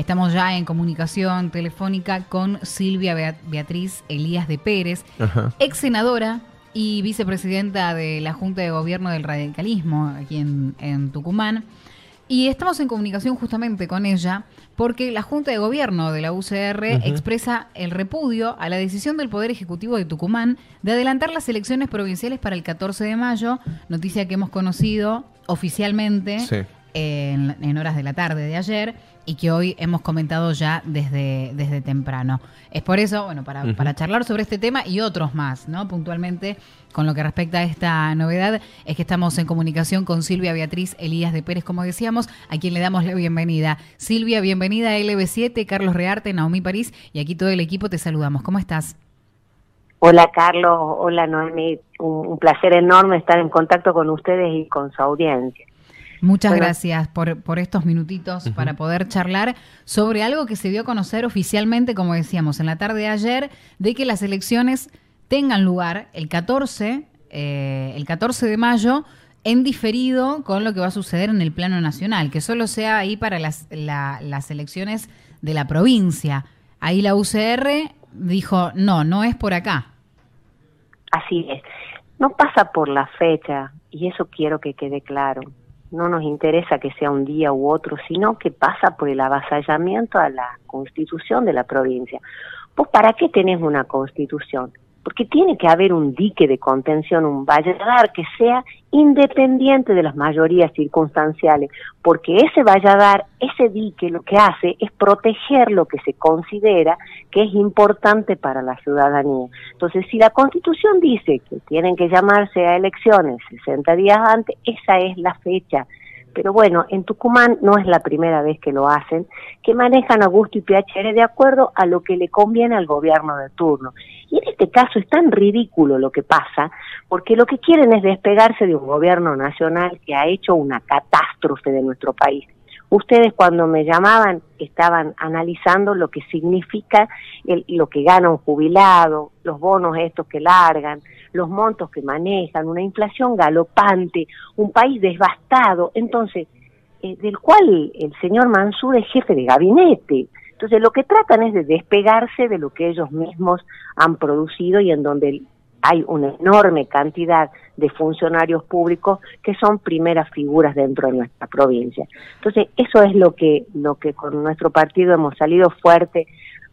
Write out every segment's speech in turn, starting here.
Estamos ya en comunicación telefónica con Silvia Beatriz Elías de Pérez, ex senadora y vicepresidenta de la Junta de Gobierno del Radicalismo aquí en, Tucumán. Y estamos en comunicación justamente con ella porque la Junta de Gobierno de la UCR expresa el repudio a la decisión del Poder Ejecutivo de Tucumán de adelantar las elecciones provinciales para el 14 de mayo, noticia que hemos conocido oficialmente en, horas de la tarde de ayer y que hoy hemos comentado ya desde, desde temprano. Es por eso, bueno, para, para charlar sobre este tema y otros más, ¿no? Puntualmente, con lo que respecta a esta novedad, es que estamos en comunicación con Silvia Beatriz Elías de Pérez, como decíamos, a quien le damos la bienvenida. Silvia, bienvenida a LB7, Carlos Rearte, Naomi París, y aquí todo el equipo te saludamos. ¿Cómo estás? Hola Carlos, hola Noemi, un placer enorme estar en contacto con ustedes y con su audiencia. Muchas gracias por, por, estos minutitos para poder charlar sobre algo que se dio a conocer oficialmente, como decíamos, en la tarde de ayer, de que las elecciones tengan lugar el 14, eh, el 14 de mayo, en diferido con lo que va a suceder en el plano nacional, que solo sea ahí para las, las elecciones de la provincia. Ahí la UCR dijo, no, no es por acá. Así es. No pasa por la fecha, y eso quiero que quede claro no nos interesa que sea un día u otro, sino que pasa por el avasallamiento a la constitución de la provincia. ¿Vos para qué tenés una constitución? Porque tiene que haber un dique de contención, un valladar que sea independiente de las mayorías circunstanciales, porque ese valladar, ese dique lo que hace es proteger lo que se considera que es importante para la ciudadanía. Entonces, si la Constitución dice que tienen que llamarse a elecciones 60 días antes, esa es la fecha pero bueno, en Tucumán no es la primera vez que lo hacen, que manejan a gusto y PHR de acuerdo a lo que le conviene al gobierno de turno. Y en este caso es tan ridículo lo que pasa, porque lo que quieren es despegarse de un gobierno nacional que ha hecho una catástrofe de nuestro país. Ustedes cuando me llamaban estaban analizando lo que significa el, lo que gana un jubilado, los bonos estos que largan, los montos que manejan, una inflación galopante, un país devastado, entonces, eh, del cual el señor Mansur es jefe de gabinete. Entonces, lo que tratan es de despegarse de lo que ellos mismos han producido y en donde hay una enorme cantidad de funcionarios públicos que son primeras figuras dentro de nuestra provincia. Entonces, eso es lo que, lo que con nuestro partido hemos salido fuerte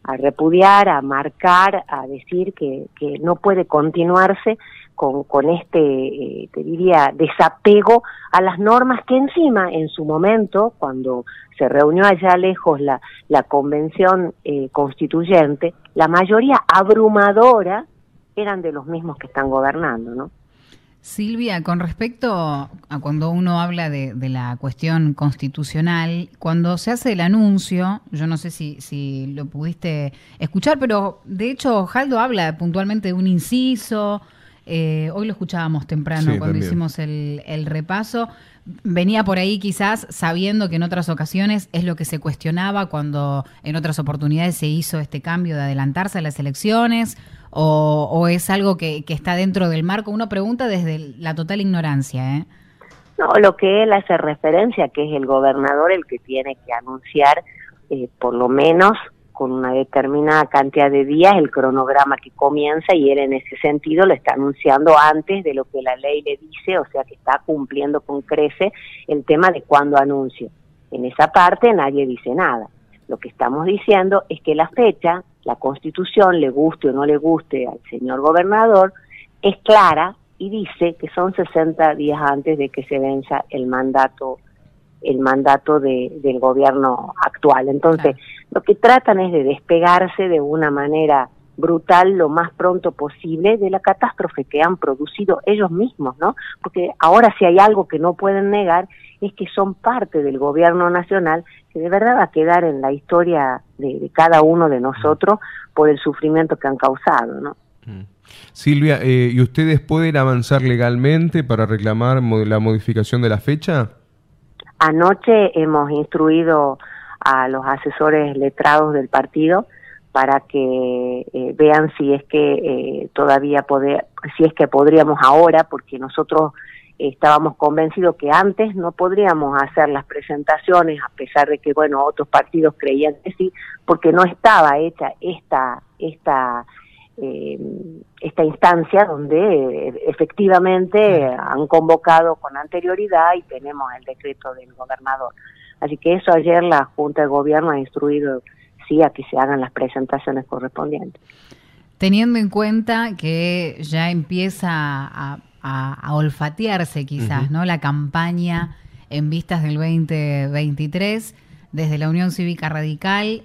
a repudiar, a marcar, a decir que, que no puede continuarse con, con este, eh, te diría, desapego a las normas que encima, en su momento, cuando se reunió allá lejos la, la convención eh, constituyente, la mayoría abrumadora eran de los mismos que están gobernando, ¿no? Silvia, con respecto a cuando uno habla de, la cuestión constitucional, cuando se hace el anuncio, yo no sé si, si lo pudiste escuchar, pero de hecho Jaldo habla puntualmente de un inciso, eh, hoy lo escuchábamos temprano cuando hicimos el, el, repaso. Venía por ahí quizás sabiendo que en otras ocasiones es lo que se cuestionaba cuando en otras oportunidades se hizo este cambio de adelantarse a las elecciones o, es algo que, está dentro del marco? Uno pregunta desde la total ignorancia. ¿eh? No, lo que él hace referencia, que es el gobernador el que tiene que anunciar, eh, por lo menos con una determinada cantidad de días, el cronograma que comienza y él en ese sentido lo está anunciando antes de lo que la ley le dice, o sea que está cumpliendo con crece el tema de cuándo anuncio. En esa parte nadie dice nada. Lo que estamos diciendo es que la fecha la constitución, le guste o no le guste al señor gobernador, es clara y dice que son 60 días antes de que se venza el mandato el mandato de, del gobierno actual. Entonces, lo que tratan es de despegarse de una manera brutal lo más pronto posible de la catástrofe que han producido ellos mismos, ¿no? Porque ahora si hay algo que no pueden negar es que son parte del gobierno nacional que de verdad va a quedar en la historia de, cada uno de nosotros por el sufrimiento que han causado, ¿no? Mm. Silvia, eh, ¿y ustedes pueden avanzar legalmente para reclamar la modificación de la fecha? Anoche hemos instruido a los asesores letrados del partido para que eh, vean si es que eh, todavía poder, si es que podríamos ahora, porque nosotros estábamos convencidos que antes no podríamos hacer las presentaciones, a pesar de que, bueno, otros partidos creían que sí, porque no estaba hecha esta, esta, eh, esta instancia donde efectivamente han convocado con anterioridad y tenemos el decreto del gobernador. Así que eso ayer la Junta de Gobierno ha instruido sí a que se hagan las presentaciones correspondientes. Teniendo en cuenta que ya empieza a, olfatearse quizás, ¿no? La campaña en vistas del 2023 desde la Unión Cívica Radical,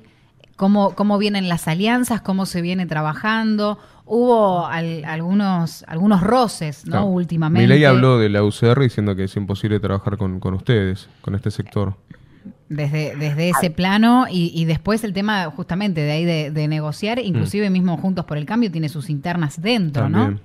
cómo, cómo vienen las alianzas, cómo se viene trabajando. Hubo algunos algunos roces, ¿no? Últimamente. Milei habló de la UCR diciendo que es imposible trabajar con, con ustedes, con este sector. Desde, desde ese plano y, después el tema justamente de ahí de, negociar, inclusive mismo Juntos por el Cambio tiene sus internas dentro, ¿no?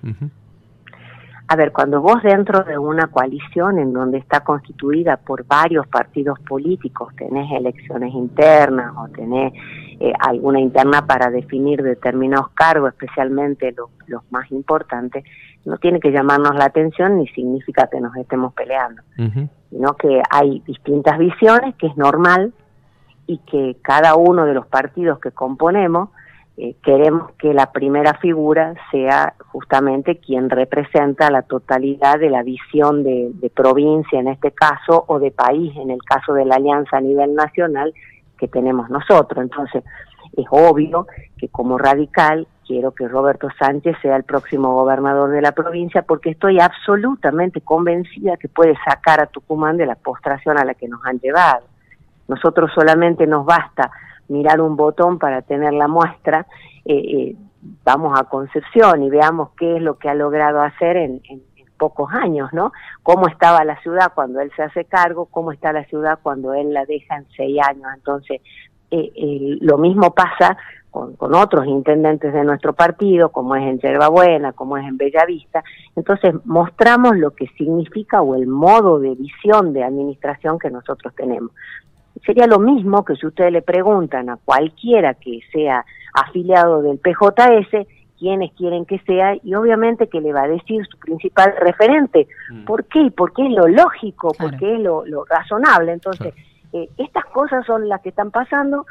A ver, cuando vos dentro de una coalición en donde está constituida por varios partidos políticos, tenés elecciones internas o tenés eh, alguna interna para definir determinados cargos, especialmente los, los más importantes, no tiene que llamarnos la atención ni significa que nos estemos peleando sino que hay distintas visiones, que es normal, y que cada uno de los partidos que componemos eh, queremos que la primera figura sea justamente quien representa la totalidad de la visión de, de, provincia en este caso o de país en el caso de la alianza a nivel nacional que tenemos nosotros. Entonces, es obvio que como radical quiero que Roberto Sánchez sea el próximo gobernador de la provincia porque estoy absolutamente convencida que puede sacar a Tucumán de la postración a la que nos han llevado. Nosotros solamente nos basta mirar un botón para tener la muestra, eh, eh, vamos a Concepción y veamos qué es lo que ha logrado hacer en, pocos años, ¿no? Cómo estaba la ciudad cuando él se hace cargo, cómo está la ciudad cuando él la deja en seis años. Entonces, eh, lo mismo pasa con, otros intendentes de nuestro partido, como es en Yerbabuena, como es en Bellavista. Entonces mostramos lo que significa o el modo de visión de administración que nosotros tenemos. Sería lo mismo que si ustedes le preguntan a cualquiera que sea afiliado del PJS, quiénes quieren que sea y obviamente que le va a decir su principal referente. Mm. ¿Por qué? Porque es lo lógico, porque es lo, razonable. Entonces, eh, estas cosas son las que están pasando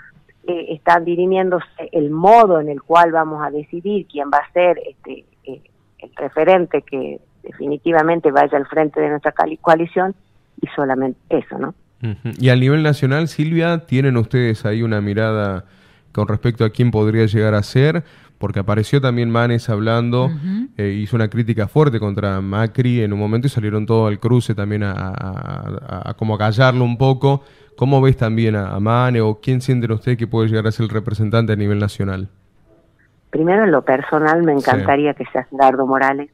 están dirimiéndose el modo en el cual vamos a decidir quién va a ser este, eh, el referente que definitivamente vaya al frente de nuestra coalición y solamente eso, ¿no? Y a nivel nacional, Silvia, ¿tienen ustedes ahí una mirada con respecto a quién podría llegar a ser? Porque apareció también Manes hablando, eh, hizo una crítica fuerte contra Macri en un momento y salieron todos al cruce también a, a, a como callarlo un poco. ¿Cómo ves también a, Mane o quién sienten ustedes que puede llegar a ser el representante a nivel nacional? Primero, en lo personal, me encantaría que sea Gerardo Morales.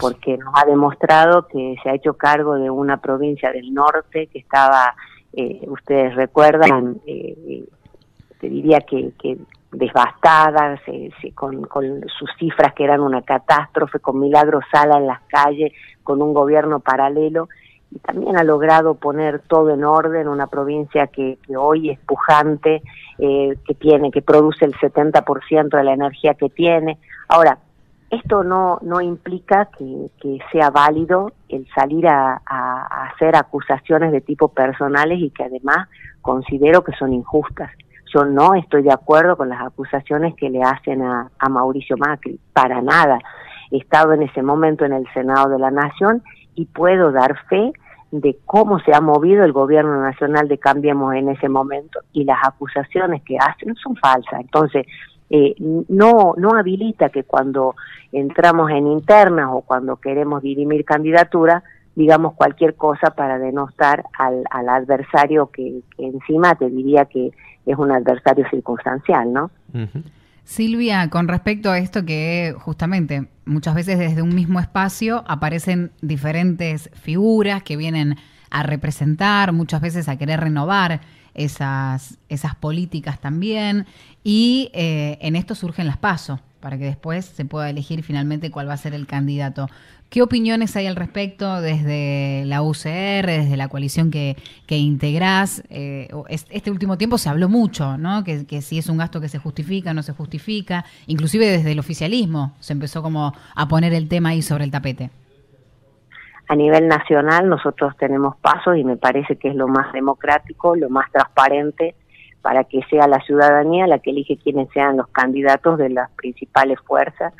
Porque nos ha demostrado que se ha hecho cargo de una provincia del norte que estaba, eh, ustedes recuerdan, eh, te diría que, que devastada, con, con, sus cifras que eran una catástrofe, con Milagro Sala en las calles, con un gobierno paralelo y también ha logrado poner todo en orden, una provincia que, hoy es pujante, eh, que tiene, que produce el 70% de la energía que tiene. Ahora, esto no, no implica que, sea válido el salir a, hacer acusaciones de tipo personales y que además considero que son injustas. Yo no estoy de acuerdo con las acusaciones que le hacen a, a Mauricio Macri, para nada. He estado en ese momento en el Senado de la Nación y puedo dar fe de cómo se ha movido el gobierno nacional de Cambiemos en ese momento y las acusaciones que hacen son falsas. Entonces, eh, no, no habilita que cuando entramos en internas o cuando queremos dirimir candidatura, digamos cualquier cosa para denostar al, al adversario que, encima te diría que es un adversario circunstancial, ¿no? Silvia, con respecto a esto que justamente muchas veces desde un mismo espacio aparecen diferentes figuras que vienen a representar, muchas veces a querer renovar esas, esas políticas también, y eh, en esto surgen las pasos para que después se pueda elegir finalmente cuál va a ser el candidato. ¿Qué opiniones hay al respecto desde la UCR, desde la coalición que, que integrás? Eh, este último tiempo se habló mucho, ¿no? Que, que, si es un gasto que se justifica, no se justifica. Inclusive desde el oficialismo se empezó como a poner el tema ahí sobre el tapete. A nivel nacional nosotros tenemos pasos y me parece que es lo más democrático, lo más transparente para que sea la ciudadanía la que elige quiénes sean los candidatos de las principales fuerzas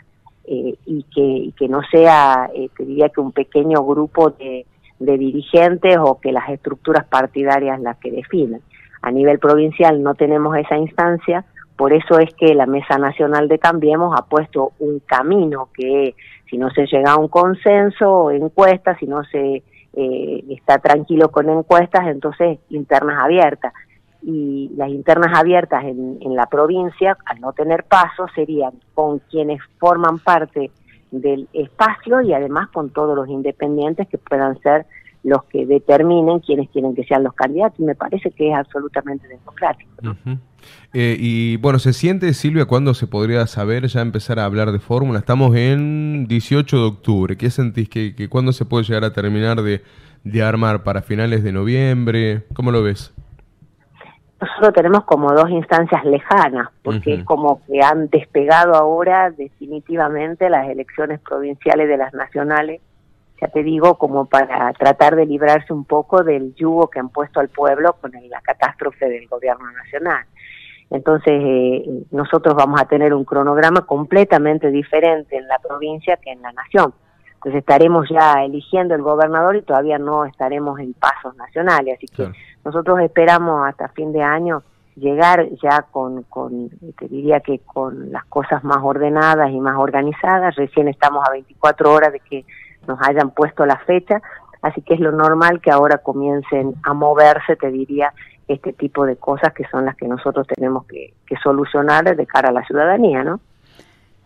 eh, y, que, no sea, eh, te diría que un pequeño grupo de, de dirigentes o que las estructuras partidarias las que definen. A nivel provincial no tenemos esa instancia, por eso es que la Mesa Nacional de Cambiemos ha puesto un camino que si no se llega a un consenso encuestas, si no se eh, está tranquilo con encuestas, entonces internas abiertas. Y las internas abiertas en, en la provincia, al no tener paso, serían con quienes forman parte del espacio y además con todos los independientes que puedan ser los que determinen quiénes quieren que sean los candidatos y me parece que es absolutamente democrático. Eh, y bueno, ¿se siente, Silvia, cuándo se podría saber ya empezar a hablar de fórmula? Estamos en 18 de octubre. ¿Qué sentís que, que cuándo se puede llegar a terminar de, de armar? ¿Para finales de noviembre? ¿Cómo lo ves? nosotros tenemos como dos instancias lejanas, porque es como que han despegado ahora definitivamente las elecciones provinciales de las nacionales, ya te digo, como para tratar de librarse un poco del yugo que han puesto al pueblo con la catástrofe del gobierno nacional. Entonces, eh, nosotros vamos a tener un cronograma completamente diferente en la provincia que en la nación. Entonces estaremos ya eligiendo el gobernador y todavía no estaremos en pasos nacionales. Así que nosotros esperamos hasta fin de año llegar ya con, con, te diría que con las cosas más ordenadas y más organizadas. Recién estamos a 24 horas de que nos hayan puesto la fecha, así que es lo normal que ahora comiencen a moverse, te diría, este tipo de cosas que son las que nosotros tenemos que, que solucionar de cara a la ciudadanía, ¿no?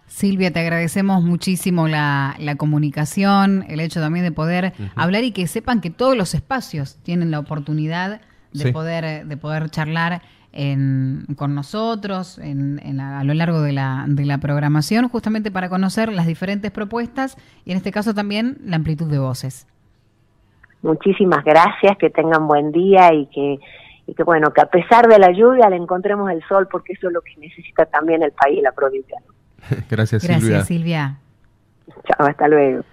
Silvia, te agradecemos muchísimo la, comunicación, el hecho también de poder hablar y que sepan que todos los espacios tienen la oportunidad de poder de poder charlar con nosotros a lo largo de la, de la programación, justamente para conocer las diferentes propuestas y en este caso también la amplitud de voces. Muchísimas gracias, que tengan buen día y que, y que bueno, que a pesar de la lluvia le encontremos el sol porque eso es lo que necesita también el país y la provincia. Gracias, Silvia. Gracias, Silvia. Chao, hasta luego.